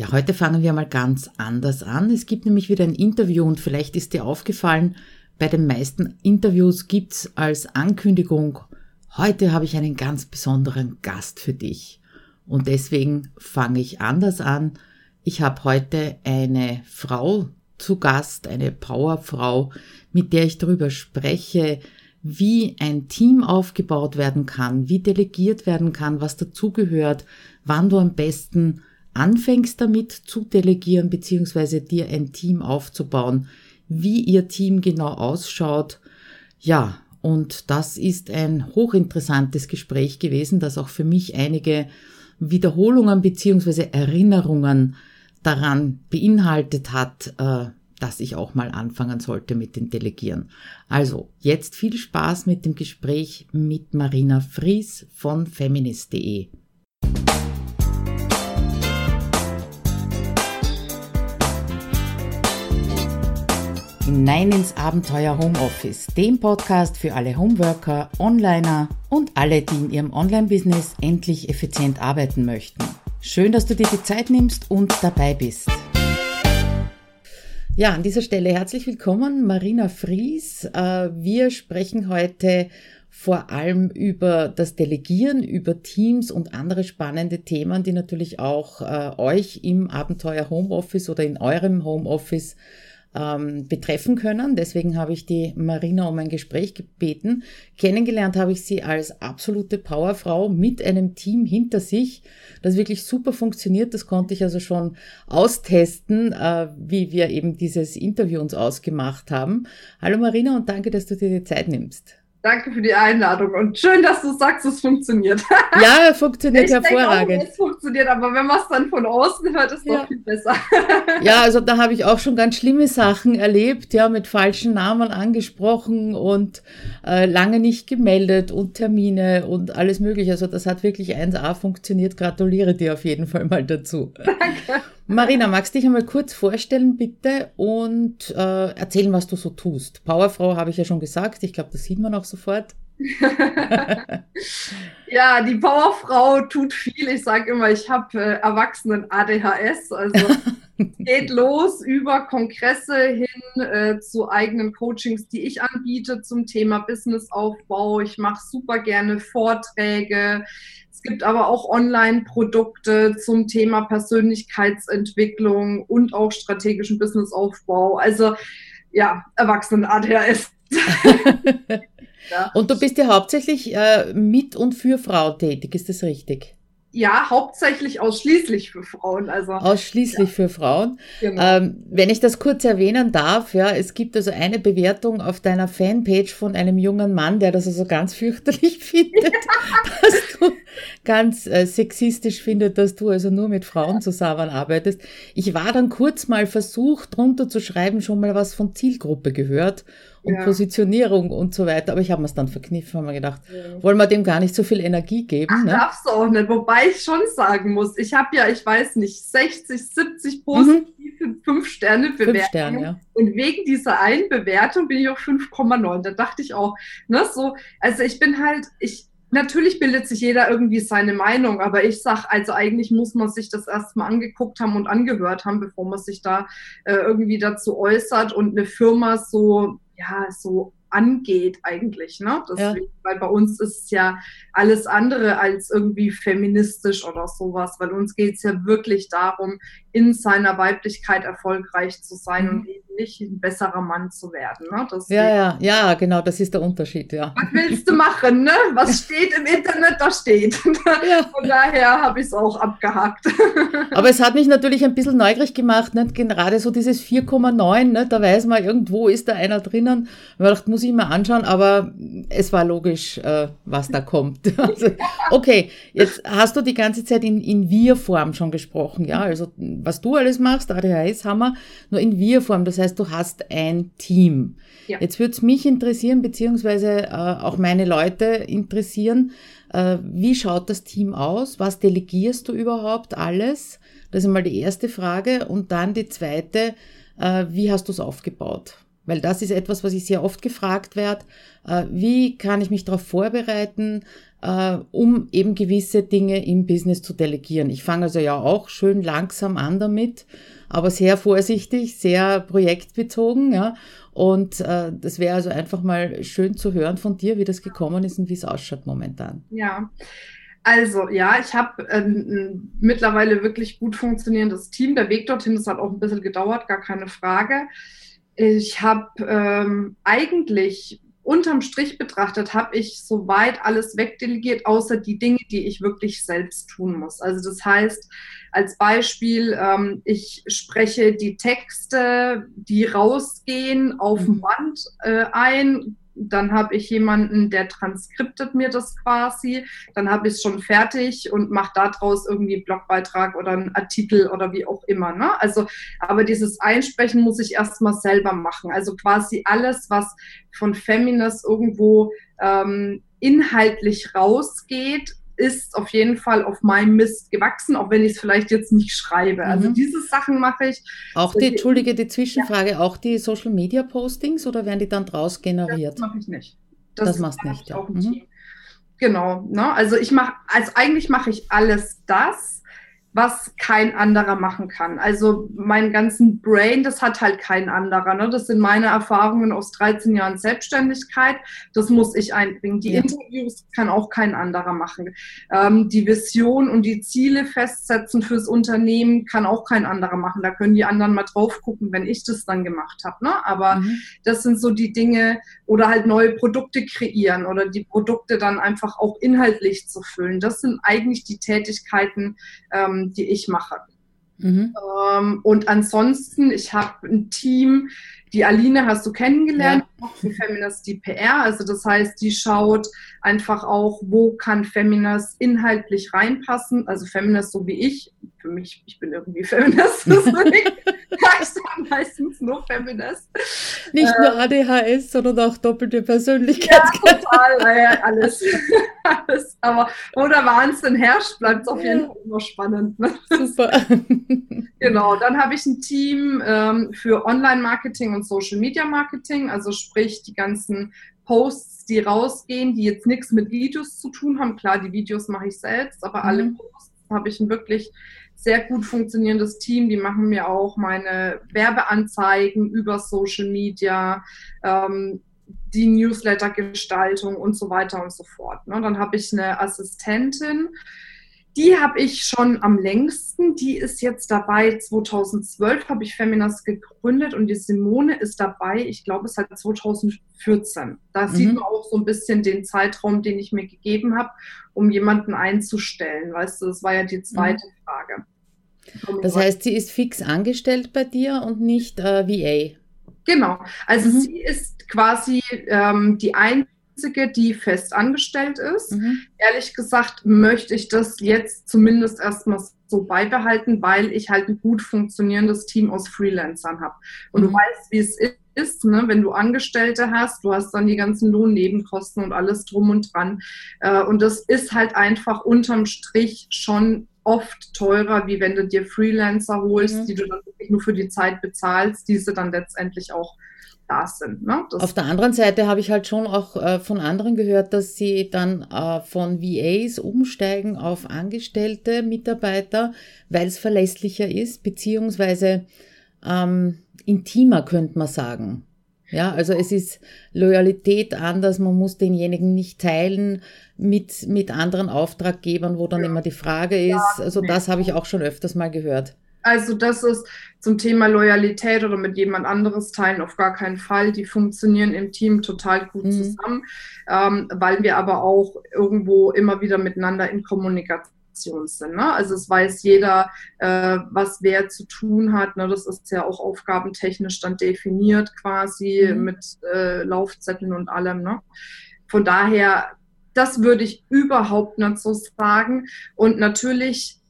Ja, heute fangen wir mal ganz anders an. Es gibt nämlich wieder ein Interview und vielleicht ist dir aufgefallen, bei den meisten Interviews gibt's als Ankündigung, heute habe ich einen ganz besonderen Gast für dich. Und deswegen fange ich anders an. Ich habe heute eine Frau zu Gast, eine Powerfrau, mit der ich darüber spreche, wie ein Team aufgebaut werden kann, wie delegiert werden kann, was dazugehört, wann du am besten anfängst damit zu delegieren beziehungsweise dir ein Team aufzubauen, wie ihr Team genau ausschaut. Ja, und das ist ein hochinteressantes Gespräch gewesen, das auch für mich einige Wiederholungen beziehungsweise Erinnerungen daran beinhaltet hat, äh, dass ich auch mal anfangen sollte mit den Delegieren. Also, jetzt viel Spaß mit dem Gespräch mit Marina Fries von feminist.de. hinein ins Abenteuer Homeoffice, dem Podcast für alle Homeworker, Onliner und alle, die in ihrem Online-Business endlich effizient arbeiten möchten. Schön, dass du dir die Zeit nimmst und dabei bist. Ja, an dieser Stelle herzlich willkommen, Marina Fries. Äh, wir sprechen heute vor allem über das Delegieren, über Teams und andere spannende Themen, die natürlich auch äh, euch im Abenteuer Homeoffice oder in eurem Homeoffice ähm, betreffen können. Deswegen habe ich die Marina um ein Gespräch gebeten. Kennengelernt habe ich sie als absolute Powerfrau mit einem Team hinter sich, das wirklich super funktioniert. Das konnte ich also schon austesten, äh, wie wir eben dieses Interview uns ausgemacht haben. Hallo Marina und danke, dass du dir die Zeit nimmst. Danke für die Einladung und schön, dass du sagst, es funktioniert. Ja, funktioniert ich hervorragend. Auch, es funktioniert, aber wenn man es dann von außen hört, ist es ja. doch viel besser. Ja, also da habe ich auch schon ganz schlimme Sachen erlebt, ja, mit falschen Namen angesprochen und äh, lange nicht gemeldet und Termine und alles mögliche. Also das hat wirklich 1A funktioniert. Gratuliere dir auf jeden Fall mal dazu. Danke. Marina, magst du dich einmal kurz vorstellen, bitte, und äh, erzählen, was du so tust? Powerfrau habe ich ja schon gesagt. Ich glaube, das sieht man auch sofort. ja, die Powerfrau tut viel. Ich sage immer, ich habe äh, Erwachsenen ADHS. Also geht los über Kongresse hin äh, zu eigenen Coachings, die ich anbiete zum Thema Businessaufbau. Ich mache super gerne Vorträge. Es gibt aber auch Online-Produkte zum Thema Persönlichkeitsentwicklung und auch strategischen Businessaufbau. Also ja, Erwachsenen-ADHS. ja. Und du bist ja hauptsächlich äh, mit und für Frau tätig, ist das richtig? ja, hauptsächlich ausschließlich für Frauen. Also, ausschließlich ja. für Frauen. Genau. Ähm, wenn ich das kurz erwähnen darf, ja, es gibt also eine Bewertung auf deiner Fanpage von einem jungen Mann, der das also ganz fürchterlich findet, dass du ganz äh, sexistisch findet, dass du also nur mit Frauen zusammenarbeitest. Ich war dann kurz mal versucht, drunter zu schreiben, schon mal was von Zielgruppe gehört und ja. Positionierung und so weiter. Aber ich habe mir es dann verkniffen, haben wir gedacht, ja. wollen wir dem gar nicht so viel Energie geben. Ach, ne? Darfst du auch nicht. Wobei ich schon sagen muss, ich habe ja, ich weiß nicht, 60, 70 positive mhm. 5 Sterne Bewertungen. Sterne, ja. Und wegen dieser einen Bewertung bin ich auf 5,9. Da dachte ich auch, ne, so, also ich bin halt, ich, Natürlich bildet sich jeder irgendwie seine Meinung, aber ich sag, also eigentlich muss man sich das erstmal angeguckt haben und angehört haben, bevor man sich da äh, irgendwie dazu äußert und eine Firma so ja, so angeht eigentlich. Ne? Deswegen. Weil bei uns ist es ja alles andere als irgendwie feministisch oder sowas, weil uns geht es ja wirklich darum, in seiner Weiblichkeit erfolgreich zu sein mhm. und eben nicht ein besserer Mann zu werden. Ne? ja, ja, ja, genau, das ist der Unterschied, ja. Was willst du machen, ne? Was steht im Internet, da steht. Ja. Von daher habe ich es auch abgehakt. Aber es hat mich natürlich ein bisschen neugierig gemacht, nicht? gerade so dieses 4,9, ne? da weiß man, irgendwo ist da einer drinnen. Ich dachte, muss ich mal anschauen, aber es war logisch, äh, was da kommt. Also, okay, jetzt hast du die ganze Zeit in, in Wir-Form schon gesprochen, ja, also was du alles machst, ADHS haben wir, nur in Wir-Form. Das heißt, du hast ein Team. Ja. Jetzt würde es mich interessieren, beziehungsweise äh, auch meine Leute interessieren, äh, wie schaut das Team aus? Was delegierst du überhaupt alles? Das ist einmal die erste Frage. Und dann die zweite, äh, wie hast du es aufgebaut? Weil das ist etwas, was ich sehr oft gefragt werde. Äh, wie kann ich mich darauf vorbereiten, äh, um eben gewisse Dinge im Business zu delegieren? Ich fange also ja auch schön langsam an damit, aber sehr vorsichtig, sehr projektbezogen. Ja. Und äh, das wäre also einfach mal schön zu hören von dir, wie das gekommen ist und wie es ausschaut momentan. Ja. Also ja, ich habe ähm, mittlerweile wirklich gut funktionierendes Team. Der Weg dorthin, das hat auch ein bisschen gedauert, gar keine Frage. Ich habe ähm, eigentlich unterm Strich betrachtet, habe ich soweit alles wegdelegiert, außer die Dinge, die ich wirklich selbst tun muss. Also das heißt, als Beispiel, ähm, ich spreche die Texte, die rausgehen, auf dem mhm. Band äh, ein, dann habe ich jemanden, der transkriptet mir das quasi, dann habe ich es schon fertig und mache daraus irgendwie einen Blogbeitrag oder einen Artikel oder wie auch immer. Ne? Also, aber dieses Einsprechen muss ich erstmal selber machen. Also quasi alles, was von Feminist irgendwo ähm, inhaltlich rausgeht, ist auf jeden Fall auf meinem Mist gewachsen, auch wenn ich es vielleicht jetzt nicht schreibe. Also mhm. Diese Sachen mache ich. Auch die, Entschuldige, die Zwischenfrage, ja. auch die Social Media Postings oder werden die dann draus generiert? Das mache ich nicht. Das, das machst nicht, ja. Mhm. Genau, ne? Also ich mache, also eigentlich mache ich alles das, was kein anderer machen kann. Also meinen ganzen Brain, das hat halt kein anderer. Ne? Das sind meine Erfahrungen aus 13 Jahren Selbstständigkeit. Das muss ich einbringen. Die ja. Interviews kann auch kein anderer machen. Ähm, die Vision und die Ziele festsetzen fürs Unternehmen kann auch kein anderer machen. Da können die anderen mal drauf gucken, wenn ich das dann gemacht habe. Ne? Aber mhm. das sind so die Dinge oder halt neue Produkte kreieren oder die Produkte dann einfach auch inhaltlich zu füllen. Das sind eigentlich die Tätigkeiten, ähm, ähm, die ich mache. Mhm. Ähm, und ansonsten, ich habe ein Team, die Aline hast du kennengelernt, ja. für Feminist die PR. Also das heißt, die schaut einfach auch, wo kann Feminist inhaltlich reinpassen. Also Feminist so wie ich. Für mich, ich bin irgendwie Feminist. ich sage meistens nur Feminist. Nicht nur äh, ADHS, sondern auch doppelte Persönlichkeit. Ja, total, ja, alles. alles. Aber wo der Wahnsinn herrscht, bleibt es auf jeden Fall immer spannend. Ne? Super. genau, dann habe ich ein Team ähm, für Online-Marketing und Social-Media-Marketing, also sprich die ganzen Posts, die rausgehen, die jetzt nichts mit Videos zu tun haben. Klar, die Videos mache ich selbst, aber mhm. alle Posts habe ich ein wirklich sehr gut funktionierendes Team. Die machen mir auch meine Werbeanzeigen über Social Media, ähm, die Newsletter-Gestaltung und so weiter und so fort. Ne? Dann habe ich eine Assistentin, die habe ich schon am längsten. Die ist jetzt dabei. 2012 habe ich Feminas gegründet und die Simone ist dabei. Ich glaube, es hat 2014. Da mhm. sieht man auch so ein bisschen den Zeitraum, den ich mir gegeben habe, um jemanden einzustellen. Weißt du, das war ja die zweite mhm. Frage. Das heißt, sie ist fix angestellt bei dir und nicht äh, VA. Genau. Also mhm. sie ist quasi ähm, die einzige einzige, die fest angestellt ist. Mhm. Ehrlich gesagt möchte ich das jetzt zumindest erstmal so beibehalten, weil ich halt ein gut funktionierendes Team aus Freelancern habe. Und mhm. du weißt, wie es ist, ne? wenn du Angestellte hast, du hast dann die ganzen Lohnnebenkosten und alles drum und dran. Äh, und das ist halt einfach unterm Strich schon oft teurer, wie wenn du dir Freelancer holst, mhm. die du dann wirklich nur für die Zeit bezahlst, diese dann letztendlich auch da sind. Ne? Auf der anderen Seite habe ich halt schon auch äh, von anderen gehört, dass sie dann äh, von VAs umsteigen auf angestellte Mitarbeiter, weil es verlässlicher ist, beziehungsweise ähm, intimer, könnte man sagen. Ja, also es ist Loyalität anders, man muss denjenigen nicht teilen mit, mit anderen Auftraggebern, wo dann ja. immer die Frage ist. Ja, also das habe ich auch schon öfters mal gehört. Also das ist zum Thema Loyalität oder mit jemand anderes teilen auf gar keinen Fall. Die funktionieren im Team total gut mhm. zusammen, ähm, weil wir aber auch irgendwo immer wieder miteinander in Kommunikation sind. Ne? Also es weiß jeder, äh, was wer zu tun hat. Ne? Das ist ja auch aufgabentechnisch dann definiert quasi mhm. mit äh, Laufzetteln und allem. Ne? Von daher, das würde ich überhaupt nicht so sagen. Und natürlich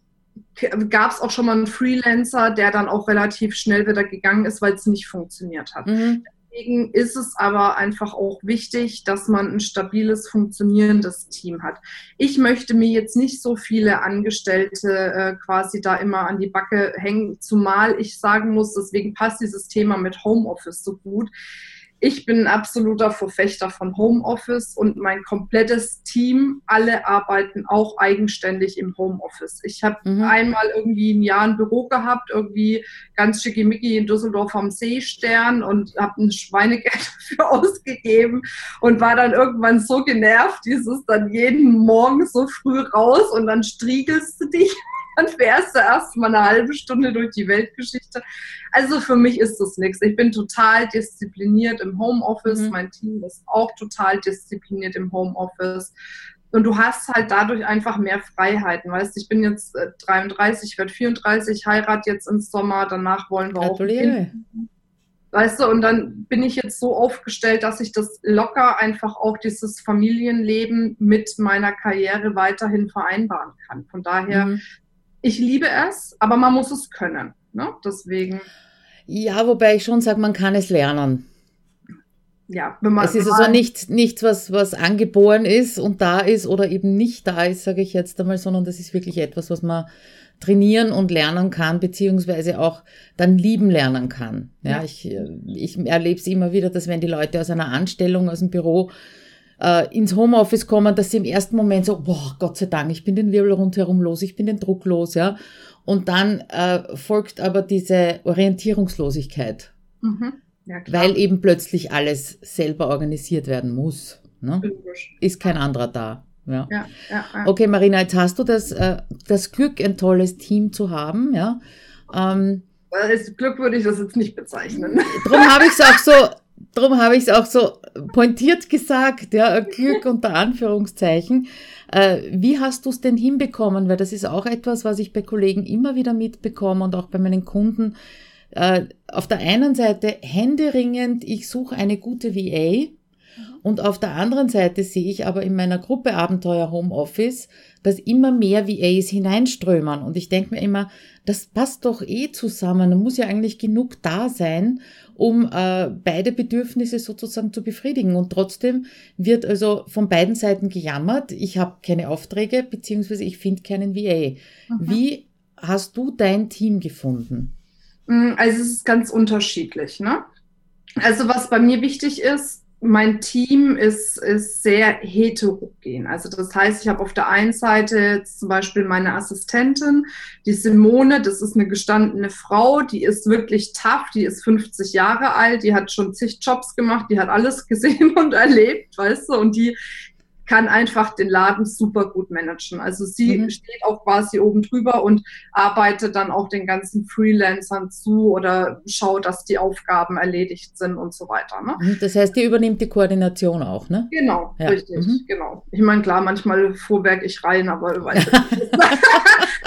gab es auch schon mal einen Freelancer, der dann auch relativ schnell wieder gegangen ist, weil es nicht funktioniert hat. Mhm. Deswegen ist es aber einfach auch wichtig, dass man ein stabiles, funktionierendes Team hat. Ich möchte mir jetzt nicht so viele Angestellte äh, quasi da immer an die Backe hängen, zumal ich sagen muss, deswegen passt dieses Thema mit Homeoffice so gut ich bin ein absoluter Verfechter von Homeoffice und mein komplettes Team, alle arbeiten auch eigenständig im Homeoffice. Ich habe mhm. einmal irgendwie ein Jahr ein Büro gehabt, irgendwie ganz schickimicki in Düsseldorf am Seestern und habe ein Schweinegeld dafür ausgegeben und war dann irgendwann so genervt, dieses dann jeden Morgen so früh raus und dann striegelst du dich dann fährst du erst mal eine halbe Stunde durch die Weltgeschichte. Also für mich ist das nichts. Ich bin total diszipliniert im Homeoffice. Mhm. Mein Team ist auch total diszipliniert im Homeoffice. Und du hast halt dadurch einfach mehr Freiheiten. Weißt ich bin jetzt 33, äh, werde 34, heirate jetzt im Sommer, danach wollen wir Gratuliere. auch. Weißt du, und dann bin ich jetzt so aufgestellt, dass ich das locker einfach auch dieses Familienleben mit meiner Karriere weiterhin vereinbaren kann. Von daher mhm ich liebe es, aber man muss es können. Ne? Deswegen. Ja, wobei ich schon sage, man kann es lernen. Ja, wenn man. Es ist also nicht, nichts, was, was angeboren ist und da ist oder eben nicht da ist, sage ich jetzt einmal, sondern das ist wirklich etwas, was man trainieren und lernen kann, beziehungsweise auch dann lieben lernen kann. Ja, ja. ich, ich erlebe es immer wieder, dass wenn die Leute aus einer Anstellung, aus dem Büro äh, ins Homeoffice kommen, dass sie im ersten Moment so, boah, Gott sei Dank, ich bin den Wirbel rundherum los, ich bin den Druck los, ja. Und dann äh, folgt aber diese Orientierungslosigkeit. Mhm. Ja, weil eben plötzlich alles selber organisiert werden muss. Ne? Ist kein anderer da. Ja. Ja, ja, ja. Okay, Marina, jetzt hast du das, äh, das Glück, ein tolles Team zu haben. Ja. Ähm, Als Glück würde ich das jetzt nicht bezeichnen. Darum habe ich es auch so, darum habe ich es auch so pointiert gesagt, ja, Glück unter Anführungszeichen. Äh, wie hast du es denn hinbekommen? Weil das ist auch etwas, was ich bei Kollegen immer wieder mitbekomme und auch bei meinen Kunden. Äh, auf der einen Seite händeringend, ich suche eine gute VA. Und auf der anderen Seite sehe ich aber in meiner Gruppe Abenteuer Homeoffice, dass immer mehr VAs hineinströmen. Und ich denke mir immer, das passt doch eh zusammen. Da muss ja eigentlich genug da sein, um äh, beide Bedürfnisse sozusagen zu befriedigen. Und trotzdem wird also von beiden Seiten gejammert, ich habe keine Aufträge, beziehungsweise ich finde keinen VA. Mhm. Wie hast du dein Team gefunden? Mm, also es ist ganz unterschiedlich. Ne? Also was bei mir wichtig ist, mein Team ist, ist sehr heterogen. Also das heißt, ich habe auf der einen Seite zum Beispiel meine Assistentin, die Simone, das ist eine gestandene Frau, die ist wirklich tough, die ist 50 Jahre alt, die hat schon zig Jobs gemacht, die hat alles gesehen und erlebt, weißt du, und die, kann einfach den Laden super gut managen. Also sie mhm. steht auch quasi oben drüber und arbeitet dann auch den ganzen Freelancern zu oder schaut, dass die Aufgaben erledigt sind und so weiter. Ne? Mhm. Das heißt, die übernimmt die Koordination auch, ne? Genau, ja. richtig, mhm. genau. Ich meine, klar, manchmal vorwerk ich rein, aber weißt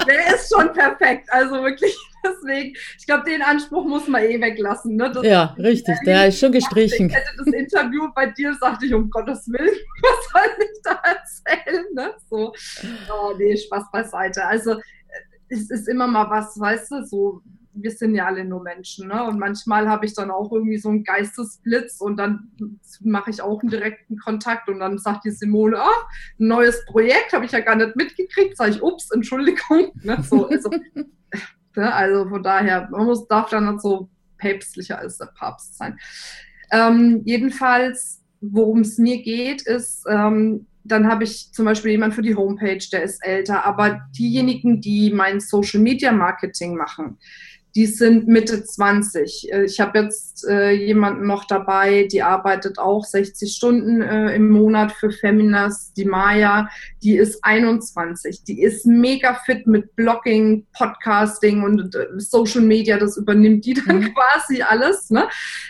der ist schon perfekt. Also wirklich Deswegen, ich glaube, den Anspruch muss man eh weglassen. Ne? Das ja, richtig, der ist schon gestrichen. Ich hätte das Interview bei dir, sagte ich, um Gottes Willen, was soll ich da erzählen? Ne? So, oh nee, Spaß beiseite. Also, es ist immer mal was, weißt du, so, wir sind ja alle nur Menschen, ne? Und manchmal habe ich dann auch irgendwie so einen Geistesblitz und dann mache ich auch einen direkten Kontakt und dann sagt die Simone, ah, ein neues Projekt, habe ich ja gar nicht mitgekriegt, sage ich, ups, Entschuldigung. Ne? So, also, Ne? Also von daher, man muss, darf dann nicht so päpstlicher als der Papst sein. Ähm, jedenfalls, worum es mir geht, ist, ähm, dann habe ich zum Beispiel jemand für die Homepage, der ist älter, aber diejenigen, die mein Social Media Marketing machen, die sind Mitte 20. Äh, ich habe jetzt äh, jemanden noch dabei, die arbeitet auch 60 Stunden äh, im Monat für Feminas, die Maya, die ist 21. Die ist mega fit mit Blogging, Podcasting und äh, Social Media, das übernimmt die dann mhm. quasi alles. Ne?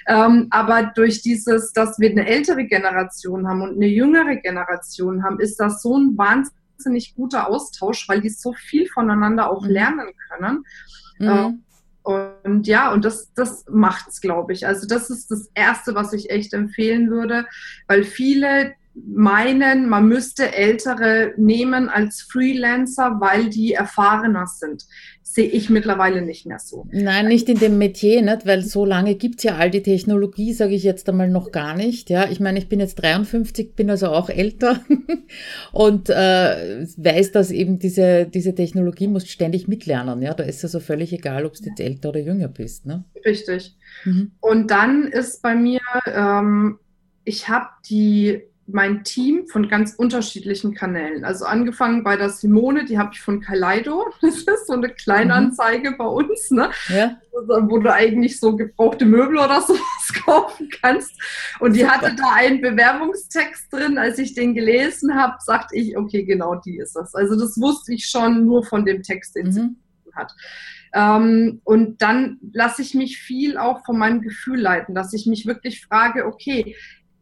Ähm, aber durch dieses, dass wir eine ältere Generation haben und eine jüngere Generation haben, ist das so ein wahnsinnig guter Austausch, weil die so viel voneinander auch mhm. lernen können. Mhm. Und ja, und das, das macht's, glaube ich. Also das ist das Erste, was ich echt empfehlen würde, weil viele, meinen, man müsste Ältere nehmen als Freelancer, weil die erfahrener sind. Sehe ich mittlerweile nicht mehr so. Nein, nicht in dem Metier, nicht? weil so lange gibt es ja all die Technologie, sage ich jetzt einmal noch gar nicht. Ja, Ich meine, ich bin jetzt 53, bin also auch älter und äh, weiß, dass eben diese, diese Technologie muss ständig mitlernen. Ja, Da ist es also völlig egal, ob du jetzt älter oder jünger bist. Ne? Richtig. Mhm. Und dann ist bei mir, ähm, ich habe die mein Team von ganz unterschiedlichen Kanälen. Also angefangen bei der Simone, die habe ich von Kaleido. Das ist so eine Kleinanzeige mhm. bei uns, ne? Ja. wo du eigentlich so gebrauchte Möbel oder sowas kaufen kannst. Und die Super. hatte da einen Bewerbungstext drin. Als ich den gelesen habe, sagte ich, okay, genau die ist das. Also das wusste ich schon nur von dem Text, den mhm. sie hat. Ähm, und dann lasse ich mich viel auch von meinem Gefühl leiten, dass ich mich wirklich frage, okay,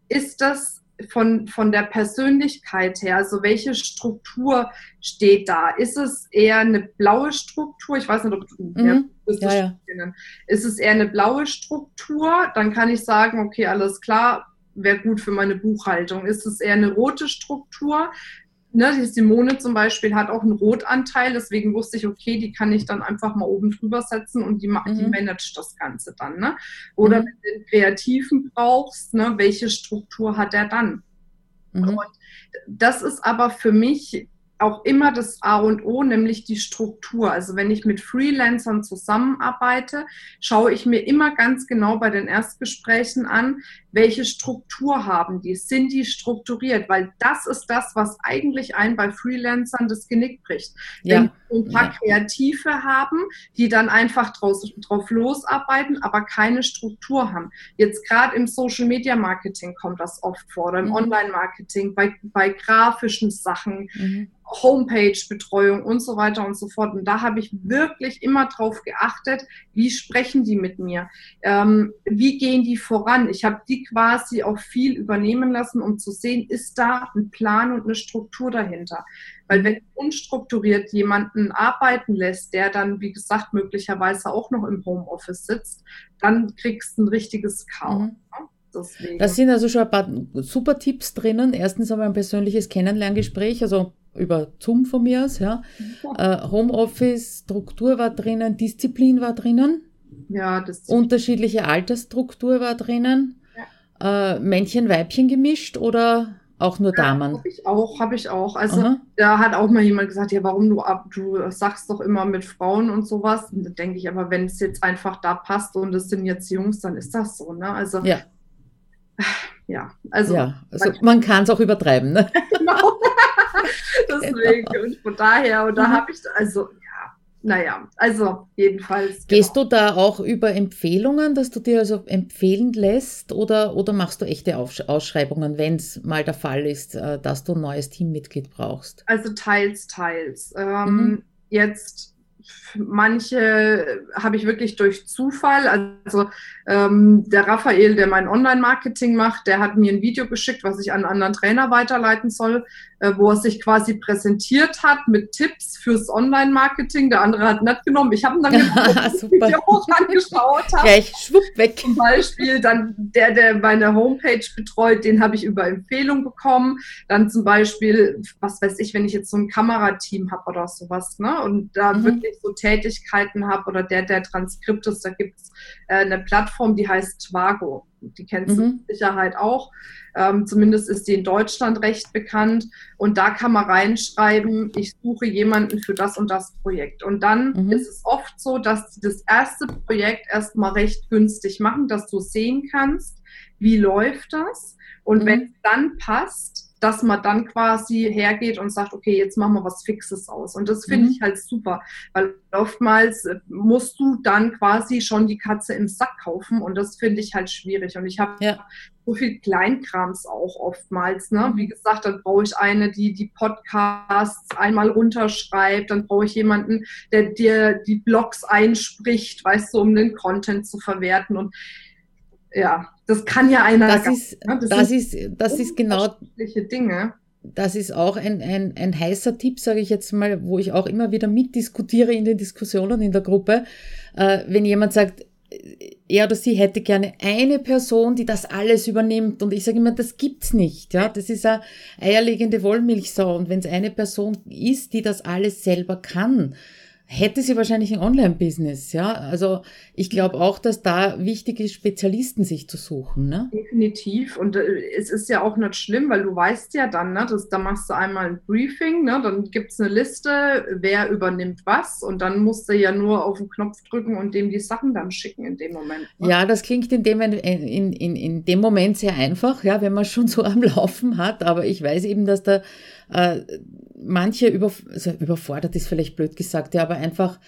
ist das von, von der Persönlichkeit her, also welche Struktur steht da? Ist es eher eine blaue Struktur? Ich weiß nicht, ob du mhm. ja, ja, ja. Ist es eher eine blaue Struktur? Dann kann ich sagen, okay, alles klar, wäre gut für meine Buchhaltung. Ist es eher eine rote Struktur? Ne, die Simone zum Beispiel hat auch einen Rotanteil, deswegen wusste ich, okay, die kann ich dann einfach mal oben drüber setzen und die, mhm. die managt das Ganze dann. Ne? Oder mhm. wenn du den Kreativen brauchst, ne, welche Struktur hat er dann? Mhm. Und das ist aber für mich auch immer das A und O, nämlich die Struktur. Also wenn ich mit Freelancern zusammenarbeite, schaue ich mir immer ganz genau bei den Erstgesprächen an, welche Struktur haben die? Sind die strukturiert? Weil das ist das, was eigentlich einen bei Freelancern das Genick bricht. Ja. Wenn ein paar. Kreative haben, die dann einfach draus, drauf losarbeiten, aber keine Struktur haben. Jetzt gerade im Social Media Marketing kommt das oft vor oder im mhm. Online Marketing, bei, bei grafischen Sachen. Mhm. Homepage-Betreuung und so weiter und so fort. Und da habe ich wirklich immer drauf geachtet, wie sprechen die mit mir? Ähm, wie gehen die voran? Ich habe die quasi auch viel übernehmen lassen, um zu sehen, ist da ein Plan und eine Struktur dahinter. Weil wenn unstrukturiert jemanden arbeiten lässt, der dann, wie gesagt, möglicherweise auch noch im Homeoffice sitzt, dann kriegst du ein richtiges Chaos. Mhm. Deswegen. Das sind also schon ein paar super Tipps drinnen. Erstens einmal ein persönliches Kennenlerngespräch, also über Zoom von mir aus, ja. ja. Äh, Homeoffice, Struktur war drinnen, Disziplin war drinnen. Ja, das Unterschiedliche Altersstruktur war drinnen äh, Männchen, Weibchen gemischt oder auch nur Damen? Ja, habe ich auch, habe ich auch. Also Aha. da hat auch mal jemand gesagt, ja, warum du ab, du sagst doch immer mit Frauen und sowas. Und da denke ich, aber wenn es jetzt einfach da passt und es sind jetzt Jungs, dann ist das so, ne? Also ja, ja also, ja, also man kann es auch übertreiben, ne? genau. Deswegen genau. und von daher und da mhm. habe ich also naja, also jedenfalls. Gehst genau. du da auch über Empfehlungen, dass du dir also empfehlen lässt oder, oder machst du echte Ausschreibungen, wenn es mal der Fall ist, äh, dass du ein neues Teammitglied brauchst? Also teils, teils. Ähm, mhm. Jetzt manche habe ich wirklich durch Zufall. Also ähm, der Raphael, der mein Online-Marketing macht, der hat mir ein Video geschickt, was ich an einen anderen Trainer weiterleiten soll, wo er sich quasi präsentiert hat mit Tipps fürs Online-Marketing. Der andere hat nicht genommen. Ich habe ihn dann das Video auch angeschaut. Gleich schwupp weg. Zum Beispiel dann der, der meine Homepage betreut, den habe ich über Empfehlung bekommen. Dann zum Beispiel, was weiß ich, wenn ich jetzt so ein Kamerateam habe oder sowas, ne? Und da mhm. wirklich so Tätigkeiten habe oder der, der Transkript ist, da gibt es äh, eine Plattform, die heißt Twago. Die kennst du mhm. mit Sicherheit auch. Ähm, zumindest ist die in Deutschland recht bekannt. Und da kann man reinschreiben, ich suche jemanden für das und das Projekt. Und dann mhm. ist es oft so, dass sie das erste Projekt erstmal recht günstig machen, dass du sehen kannst, wie läuft das. Und mhm. wenn es dann passt, dass man dann quasi hergeht und sagt, okay, jetzt machen wir was Fixes aus. Und das finde mhm. ich halt super, weil oftmals äh, musst du dann quasi schon die Katze im Sack kaufen und das finde ich halt schwierig. Und ich habe ja. so viel Kleinkrams auch oftmals. Ne? Mhm. Wie gesagt, dann brauche ich eine, die die Podcasts einmal runterschreibt, dann brauche ich jemanden, der dir die Blogs einspricht, weißt du, um den Content zu verwerten und ja, das kann ja einer. Das ist, ne? das, das ist, das ist genau. Dinge. Das ist auch ein, ein, ein heißer Tipp, sage ich jetzt mal, wo ich auch immer wieder mitdiskutiere in den Diskussionen in der Gruppe. Äh, wenn jemand sagt, er oder sie hätte gerne eine Person, die das alles übernimmt. Und ich sage immer, das gibt's nicht. Ja, das ist eine eierlegende Wollmilchsau. Und wenn es eine Person ist, die das alles selber kann, hätte sie wahrscheinlich ein Online-Business, ja. Also ich glaube auch, dass da wichtig ist, Spezialisten sich zu suchen. Ne? Definitiv. Und äh, es ist ja auch nicht schlimm, weil du weißt ja dann, ne, dass, da machst du einmal ein Briefing, ne, dann gibt es eine Liste, wer übernimmt was und dann musst du ja nur auf den Knopf drücken und dem die Sachen dann schicken in dem Moment. Ne? Ja, das klingt in dem, in, in, in dem Moment sehr einfach, ja, wenn man schon so am Laufen hat, aber ich weiß eben, dass da äh, manche über, also überfordert ist vielleicht blöd gesagt, ja, aber einfach,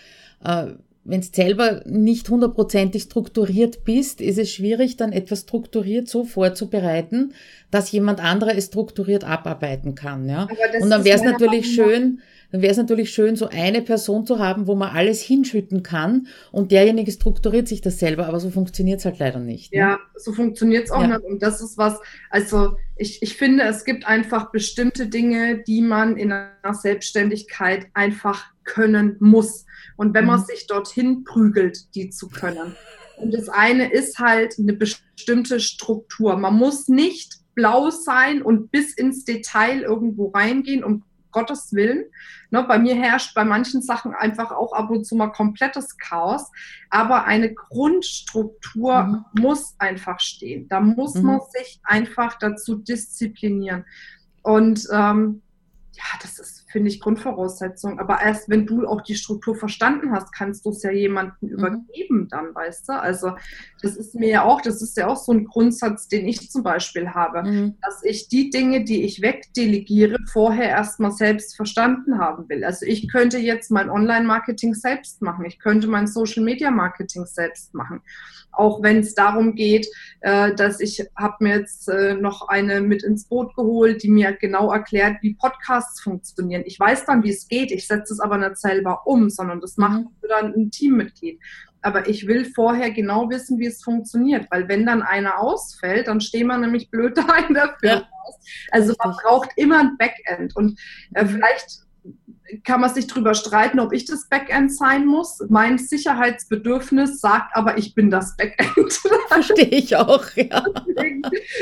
äh, wenn du selber nicht hundertprozentig strukturiert bist, ist es schwierig, dann etwas strukturiert so vorzubereiten, dass jemand anderer es strukturiert abarbeiten kann. Ja? Und dann wäre es natürlich schön, dann wäre es natürlich schön, so eine Person zu haben, wo man alles hinschütten kann und derjenige strukturiert sich das selber, aber so funktioniert es halt leider nicht. Ne? Ja, so funktioniert es auch ja. nicht. Und das ist was, also ich, ich finde, es gibt einfach bestimmte Dinge, die man in einer Selbstständigkeit einfach können muss. Und wenn man mhm. sich dorthin prügelt, die zu können. Und das eine ist halt eine bestimmte Struktur. Man muss nicht blau sein und bis ins Detail irgendwo reingehen, um Gottes Willen. Ne, bei mir herrscht bei manchen Sachen einfach auch ab und zu mal komplettes Chaos. Aber eine Grundstruktur mhm. muss einfach stehen. Da muss mhm. man sich einfach dazu disziplinieren. Und ähm, ja, das ist, finde ich, Grundvoraussetzung. Aber erst wenn du auch die Struktur verstanden hast, kannst du es ja jemandem mhm. übergeben dann, weißt du? Also das ist mir ja auch, das ist ja auch so ein Grundsatz, den ich zum Beispiel habe, mhm. dass ich die Dinge, die ich wegdelegiere, vorher erstmal selbst verstanden haben will. Also ich könnte jetzt mein Online-Marketing selbst machen. Ich könnte mein Social-Media-Marketing selbst machen auch wenn es darum geht, äh, dass ich habe mir jetzt äh, noch eine mit ins Boot geholt, die mir genau erklärt, wie Podcasts funktionieren. Ich weiß dann, wie es geht, ich setze es aber nicht selber um, sondern das macht mhm. dann ein Teammitglied. Aber ich will vorher genau wissen, wie es funktioniert, weil wenn dann einer ausfällt, dann stehen wir nämlich blöd da in der Firma. Ja. Also man braucht immer ein Backend und äh, vielleicht kann man sich darüber streiten, ob ich das Backend sein muss. Mein Sicherheitsbedürfnis sagt aber, ich bin das Backend. Verstehe ich auch, ja.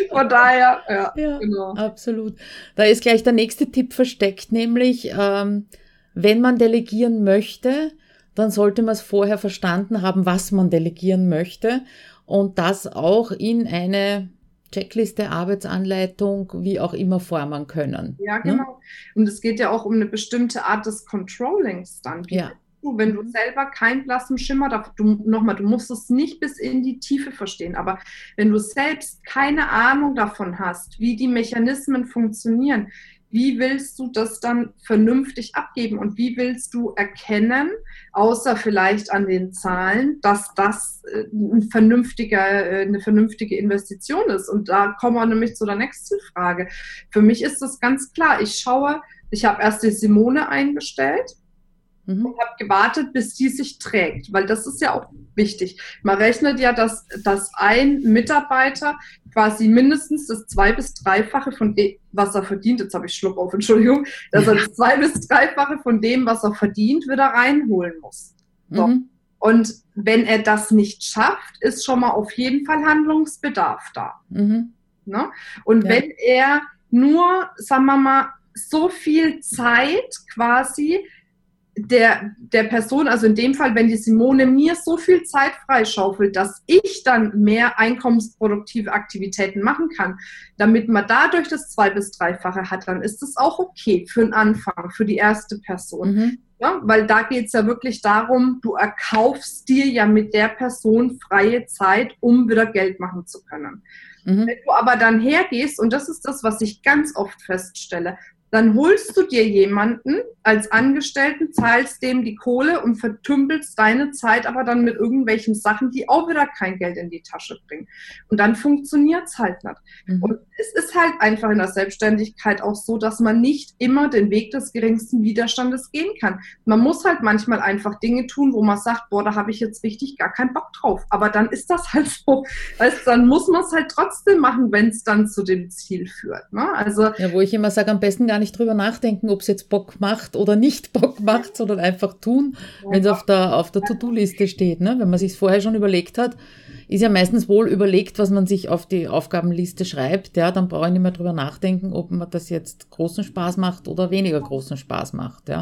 Von daher, ja, ja, genau. Absolut. Da ist gleich der nächste Tipp versteckt, nämlich, ähm, wenn man delegieren möchte, dann sollte man es vorher verstanden haben, was man delegieren möchte und das auch in eine Checkliste, Arbeitsanleitung, wie auch immer formen können. Ja, ne? genau. Ne? Und es geht ja auch um eine bestimmte Art des Controllings dann. Ja. Du, wenn du mhm. selber keinen blassen Schimmer, du, nochmal, du musst es nicht bis in die Tiefe verstehen, aber wenn du selbst keine Ahnung davon hast, wie die Mechanismen funktionieren, wie willst du das dann vernünftig abgeben und wie willst du erkennen, außer vielleicht an den Zahlen, dass das äh, ein vernünftiger, äh, eine vernünftige Investition ist? Und da kommen wir nämlich zu der nächsten Frage. Für mich ist das ganz klar. Ich schaue, ich habe erst die Simone eingestellt mhm. und habe gewartet, bis die sich trägt, weil das ist ja auch wichtig. Man rechnet ja, dass, dass ein Mitarbeiter quasi mindestens das zwei- bis dreifache von dem, was er verdient, jetzt habe ich Schluck auf, Entschuldigung, dass er das zwei- bis dreifache von dem, was er verdient, wieder reinholen muss. So. Mhm. Und wenn er das nicht schafft, ist schon mal auf jeden Fall Handlungsbedarf da. Mhm. Ne? Und ja. wenn er nur, sagen wir mal, so viel Zeit quasi der, der Person, also in dem Fall, wenn die Simone mir so viel Zeit freischaufelt, dass ich dann mehr einkommensproduktive Aktivitäten machen kann, damit man dadurch das zwei- bis dreifache hat, dann ist das auch okay für den Anfang, für die erste Person. Mhm. Ja, weil da geht es ja wirklich darum, du erkaufst dir ja mit der Person freie Zeit, um wieder Geld machen zu können. Mhm. Wenn du aber dann hergehst, und das ist das, was ich ganz oft feststelle, dann holst du dir jemanden als Angestellten, zahlst dem die Kohle und vertümpelst deine Zeit aber dann mit irgendwelchen Sachen, die auch wieder kein Geld in die Tasche bringen. Und dann funktioniert es halt nicht. Mhm. Und es ist halt einfach in der Selbstständigkeit auch so, dass man nicht immer den Weg des geringsten Widerstandes gehen kann. Man muss halt manchmal einfach Dinge tun, wo man sagt, boah, da habe ich jetzt richtig gar keinen Bock drauf. Aber dann ist das halt so. Weißt, dann muss man es halt trotzdem machen, wenn es dann zu dem Ziel führt. Ne? Also, ja, wo ich immer sage, am besten gar nicht drüber nachdenken, ob es jetzt Bock macht oder nicht Bock macht, sondern einfach tun, wenn es auf der, auf der To-Do-Liste steht. Ne? Wenn man sich vorher schon überlegt hat, ist ja meistens wohl überlegt, was man sich auf die Aufgabenliste schreibt. Ja, dann brauche ich nicht mehr drüber nachdenken, ob man das jetzt großen Spaß macht oder weniger großen Spaß macht. Ja.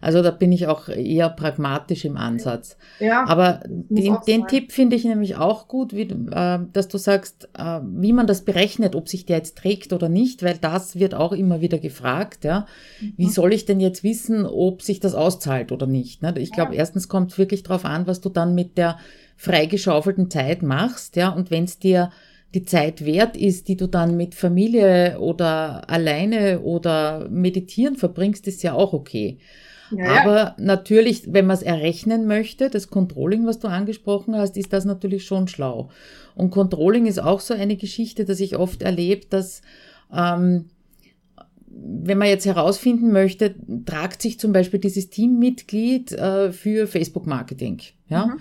Also da bin ich auch eher pragmatisch im Ansatz. Ja, Aber den, den Tipp finde ich nämlich auch gut, wie, äh, dass du sagst, äh, wie man das berechnet, ob sich der jetzt trägt oder nicht, weil das wird auch immer wieder gefragt. Ja. Wie mhm. soll ich denn jetzt wissen, ob sich das auszahlt oder nicht? Ne? Ich glaube, ja. erstens kommt es wirklich darauf an, was du dann mit der freigeschaufelten Zeit machst, ja, und wenn es dir die Zeit wert ist, die du dann mit Familie oder alleine oder meditieren verbringst, ist ja auch okay. Ja, Aber ja. natürlich, wenn man es errechnen möchte, das Controlling, was du angesprochen hast, ist das natürlich schon schlau. Und Controlling ist auch so eine Geschichte, dass ich oft erlebe, dass ähm, wenn man jetzt herausfinden möchte, tragt sich zum Beispiel dieses Teammitglied äh, für Facebook-Marketing. Ja? Mhm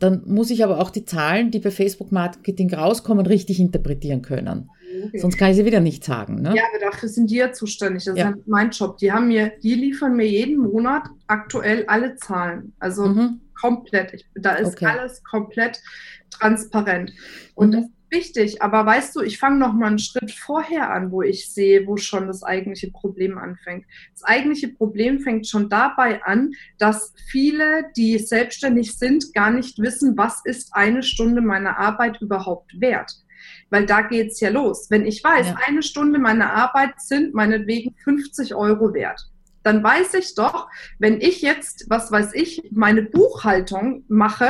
dann muss ich aber auch die Zahlen, die bei Facebook Marketing rauskommen, richtig interpretieren können. Okay. Sonst kann ich sie wieder nicht sagen. Ne? Ja, aber dafür sind die ja zuständig. Das ja. ist mein Job. Die haben mir, die liefern mir jeden Monat aktuell alle Zahlen. Also mhm. komplett. Ich, da ist okay. alles komplett transparent. Und mhm. das wichtig, aber weißt du, ich fange noch mal einen Schritt vorher an, wo ich sehe, wo schon das eigentliche Problem anfängt. Das eigentliche Problem fängt schon dabei an, dass viele, die selbstständig sind, gar nicht wissen, was ist eine Stunde meiner Arbeit überhaupt wert. Weil da geht's ja los. Wenn ich weiß, ja. eine Stunde meiner Arbeit sind meinetwegen 50 Euro wert, dann weiß ich doch, wenn ich jetzt, was weiß ich, meine Buchhaltung mache,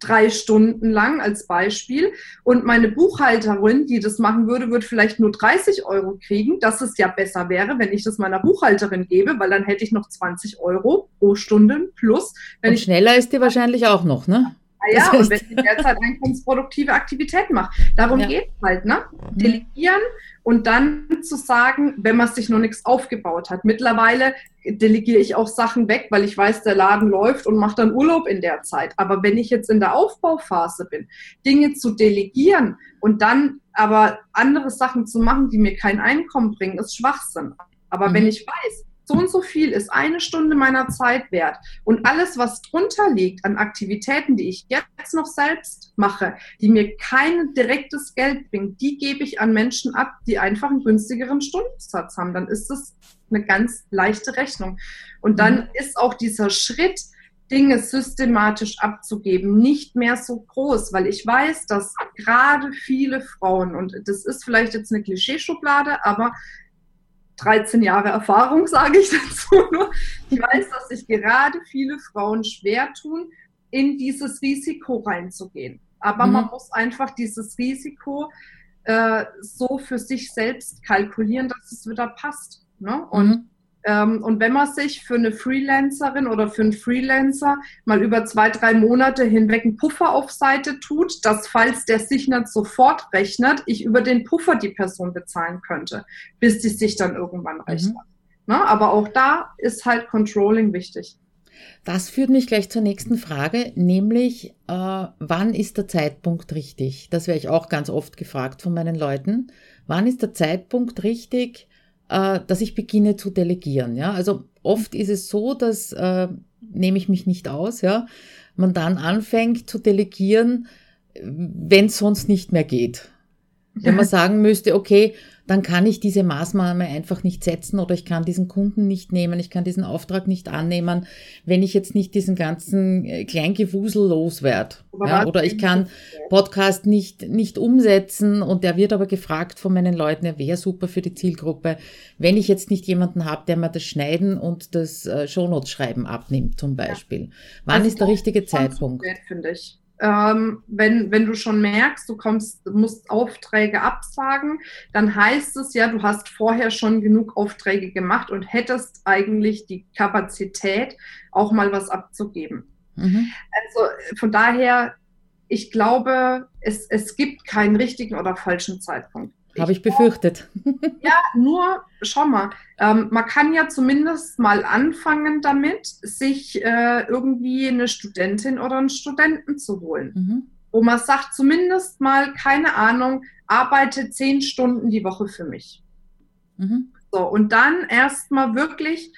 drei Stunden lang als Beispiel und meine Buchhalterin, die das machen würde, würde vielleicht nur 30 Euro kriegen, dass es ja besser wäre, wenn ich das meiner Buchhalterin gebe, weil dann hätte ich noch 20 Euro pro Stunde plus. Wenn und schneller ist die wahrscheinlich auch noch, ne? Ja, und wenn ich derzeit einkommensproduktive Aktivitäten mache. Darum ja. geht es halt, ne? Mhm. Delegieren und dann zu sagen, wenn man sich noch nichts aufgebaut hat. Mittlerweile delegiere ich auch Sachen weg, weil ich weiß, der Laden läuft und mache dann Urlaub in der Zeit. Aber wenn ich jetzt in der Aufbauphase bin, Dinge zu delegieren und dann aber andere Sachen zu machen, die mir kein Einkommen bringen, ist Schwachsinn. Aber mhm. wenn ich weiß, so und so viel ist eine Stunde meiner Zeit wert. Und alles, was drunter liegt an Aktivitäten, die ich jetzt noch selbst mache, die mir kein direktes Geld bringen, die gebe ich an Menschen ab, die einfach einen günstigeren Stundensatz haben. Dann ist das eine ganz leichte Rechnung. Und dann mhm. ist auch dieser Schritt, Dinge systematisch abzugeben, nicht mehr so groß, weil ich weiß, dass gerade viele Frauen, und das ist vielleicht jetzt eine Klischeeschublade, aber 13 Jahre Erfahrung, sage ich dazu nur. Ich weiß, dass sich gerade viele Frauen schwer tun, in dieses Risiko reinzugehen. Aber mhm. man muss einfach dieses Risiko äh, so für sich selbst kalkulieren, dass es wieder passt. Ne? Und mhm. Ähm, und wenn man sich für eine Freelancerin oder für einen Freelancer mal über zwei, drei Monate hinweg einen Puffer auf Seite tut, dass falls der sich nicht sofort rechnet, ich über den Puffer die Person bezahlen könnte, bis die sich dann irgendwann mhm. rechnet. Mhm. Ne? Aber auch da ist halt Controlling wichtig. Das führt mich gleich zur nächsten Frage, nämlich äh, wann ist der Zeitpunkt richtig? Das werde ich auch ganz oft gefragt von meinen Leuten. Wann ist der Zeitpunkt richtig, äh, dass ich beginne zu delegieren. Ja? Also oft ist es so, dass äh, nehme ich mich nicht aus, ja, man dann anfängt zu delegieren, wenn es sonst nicht mehr geht. Wenn man sagen müsste, okay, dann kann ich diese Maßnahme einfach nicht setzen oder ich kann diesen Kunden nicht nehmen, ich kann diesen Auftrag nicht annehmen, wenn ich jetzt nicht diesen ganzen äh, Kleingewusel loswerde. Ja, oder ich kann Podcast nicht, nicht umsetzen und der wird aber gefragt von meinen Leuten, er wäre super für die Zielgruppe, wenn ich jetzt nicht jemanden habe, der mir das Schneiden und das äh, Shownotes schreiben abnimmt zum Beispiel. Ja. Wann also ist der richtige Zeitpunkt? Finde ich ähm, wenn, wenn du schon merkst, du kommst, musst Aufträge absagen, dann heißt es ja, du hast vorher schon genug Aufträge gemacht und hättest eigentlich die Kapazität, auch mal was abzugeben. Mhm. Also von daher, ich glaube, es, es gibt keinen richtigen oder falschen Zeitpunkt. Habe ich befürchtet. Ja, nur, schau mal, ähm, man kann ja zumindest mal anfangen damit, sich äh, irgendwie eine Studentin oder einen Studenten zu holen. Mhm. Wo man sagt, zumindest mal, keine Ahnung, arbeite zehn Stunden die Woche für mich. Mhm. So, So, und dann erstmal wirklich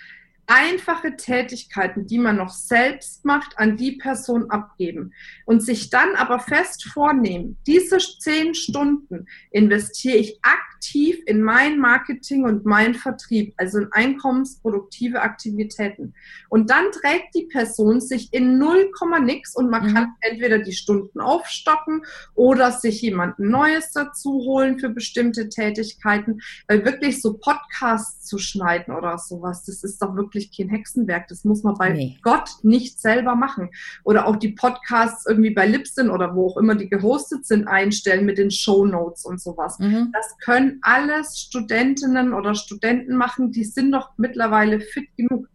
einfache Tätigkeiten, die man noch selbst macht, an die Person abgeben und sich dann aber fest vornehmen, diese zehn Stunden investiere ich aktiv in mein Marketing und mein Vertrieb, also in einkommensproduktive Aktivitäten. Und dann trägt die Person sich in 0, nix und man mhm. kann entweder die Stunden aufstocken oder sich jemanden Neues dazu holen für bestimmte Tätigkeiten, weil wirklich so Podcasts zu schneiden oder sowas, das ist doch wirklich wirklich kein Hexenwerk. Das muss man bei nee. Gott nicht selber machen. Oder auch die Podcasts irgendwie bei Libsyn oder wo auch immer die gehostet sind, einstellen mit den Show Notes und sowas. Mhm. Das können alles Studentinnen oder Studenten machen, die sind doch mittlerweile fit genug.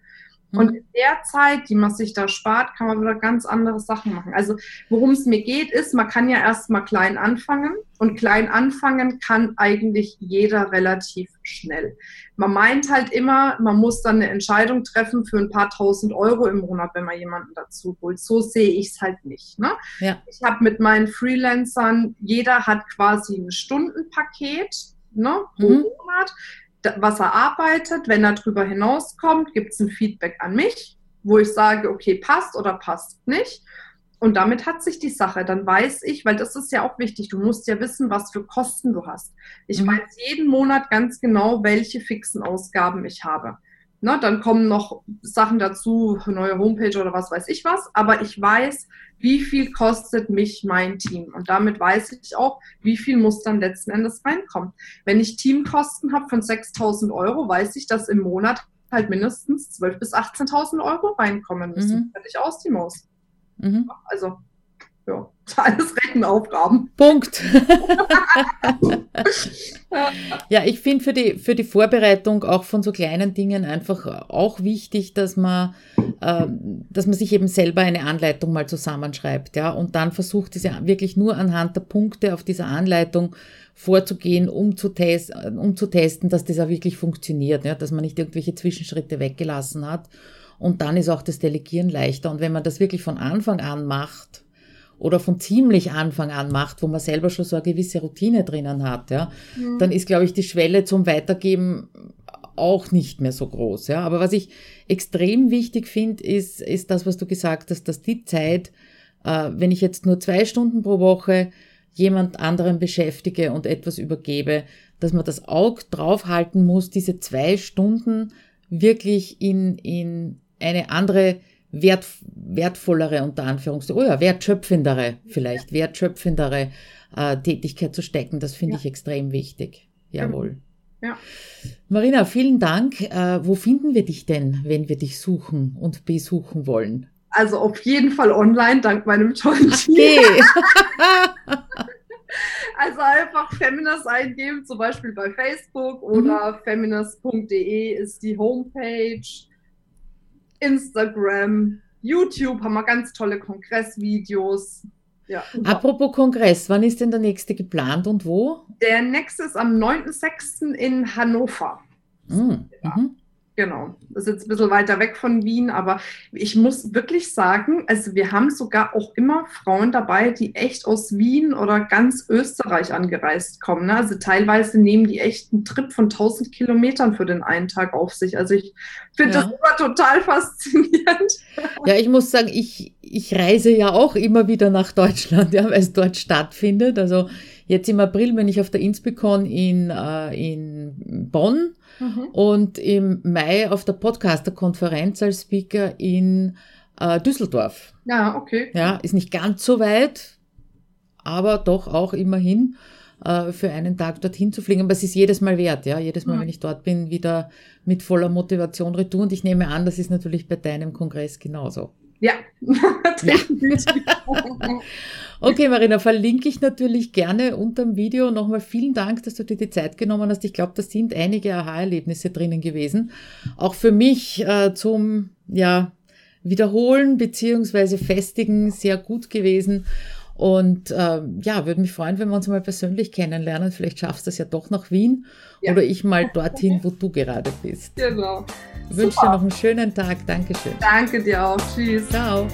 Und mhm. in der Zeit, die man sich da spart, kann man wieder ganz andere Sachen machen. Also worum es mir geht, ist, man kann ja erstmal klein anfangen und klein anfangen kann eigentlich jeder relativ schnell. Man meint halt immer, man muss dann eine Entscheidung treffen für ein paar tausend Euro im Monat, wenn man jemanden dazu holt. So sehe ich es halt nicht. Ne? Ja. Ich habe mit meinen Freelancern, jeder hat quasi ein Stundenpaket ne, pro mhm. Monat was er arbeitet. Wenn er darüber hinauskommt, gibt es ein Feedback an mich, wo ich sage, okay, passt oder passt nicht. Und damit hat sich die Sache. Dann weiß ich, weil das ist ja auch wichtig, du musst ja wissen, was für Kosten du hast. Ich mhm. weiß jeden Monat ganz genau, welche fixen Ausgaben ich habe. Na, dann kommen noch Sachen dazu, neue Homepage oder was weiß ich was. Aber ich weiß, wie viel kostet mich mein Team. Und damit weiß ich auch, wie viel muss dann letzten Endes reinkommen. Wenn ich Teamkosten habe von 6.000 Euro, weiß ich, dass im Monat halt mindestens 12.000 bis 18.000 Euro reinkommen müssen. Mhm. Fertig aus die Maus. Mhm. Also ja, alles Rechenaufgaben. Punkt. ja, ich finde für die, für die Vorbereitung auch von so kleinen Dingen einfach auch wichtig, dass man, äh, dass man sich eben selber eine Anleitung mal zusammenschreibt, ja, und dann versucht, diese wirklich nur anhand der Punkte auf dieser Anleitung vorzugehen, um zu, test, um zu testen, dass das auch wirklich funktioniert, ja, dass man nicht irgendwelche Zwischenschritte weggelassen hat. Und dann ist auch das Delegieren leichter. Und wenn man das wirklich von Anfang an macht, oder von ziemlich Anfang an macht, wo man selber schon so eine gewisse Routine drinnen hat, ja, mhm. dann ist, glaube ich, die Schwelle zum Weitergeben auch nicht mehr so groß. Ja. Aber was ich extrem wichtig finde, ist, ist das, was du gesagt hast, dass die Zeit, äh, wenn ich jetzt nur zwei Stunden pro Woche jemand anderen beschäftige und etwas übergebe, dass man das Auge draufhalten muss, diese zwei Stunden wirklich in, in eine andere wert, wertvollere, unter Anführungszeichen, oh ja, wertschöpfendere, vielleicht wertschöpfendere äh, Tätigkeit zu stecken. Das finde ja. ich extrem wichtig. Jawohl. Ja. Marina, vielen Dank. Äh, wo finden wir dich denn, wenn wir dich suchen und besuchen wollen? Also auf jeden Fall online, dank meinem tollen Team. Okay. also einfach Feminist eingeben, zum Beispiel bei Facebook oder mhm. feminist.de ist die Homepage. Instagram, YouTube haben wir ganz tolle Kongressvideos. Ja, Apropos Kongress, wann ist denn der nächste geplant und wo? Der nächste ist am 9.6. in Hannover. Mhm. Ja. Mhm. Genau, das ist jetzt ein bisschen weiter weg von Wien, aber ich muss wirklich sagen, also wir haben sogar auch immer Frauen dabei, die echt aus Wien oder ganz Österreich angereist kommen. Ne? Also teilweise nehmen die echt einen Trip von 1000 Kilometern für den einen Tag auf sich. Also ich finde ja. das immer total faszinierend. Ja, ich muss sagen, ich, ich reise ja auch immer wieder nach Deutschland, ja, weil es dort stattfindet. Also jetzt im April bin ich auf der Inspicon in, äh, in Bonn Mhm. Und im Mai auf der Podcaster-Konferenz als Speaker in äh, Düsseldorf. Ja, okay. Ja, ist nicht ganz so weit, aber doch auch immerhin äh, für einen Tag dorthin zu fliegen. Aber es ist jedes Mal wert, ja. Jedes Mal, mhm. wenn ich dort bin, wieder mit voller Motivation retour. Und ich nehme an, das ist natürlich bei deinem Kongress genauso. Ja, ja. okay, Marina, verlinke ich natürlich gerne unter dem Video. Nochmal vielen Dank, dass du dir die Zeit genommen hast. Ich glaube, da sind einige Aha-Erlebnisse drinnen gewesen. Auch für mich äh, zum ja, Wiederholen beziehungsweise Festigen sehr gut gewesen. Und äh, ja, würde mich freuen, wenn wir uns mal persönlich kennenlernen. Vielleicht schaffst du es ja doch nach Wien ja. oder ich mal dorthin, wo du gerade bist. Genau. Ich wünsche dir noch einen schönen Tag. Dankeschön. Danke dir auch. Tschüss. Ciao.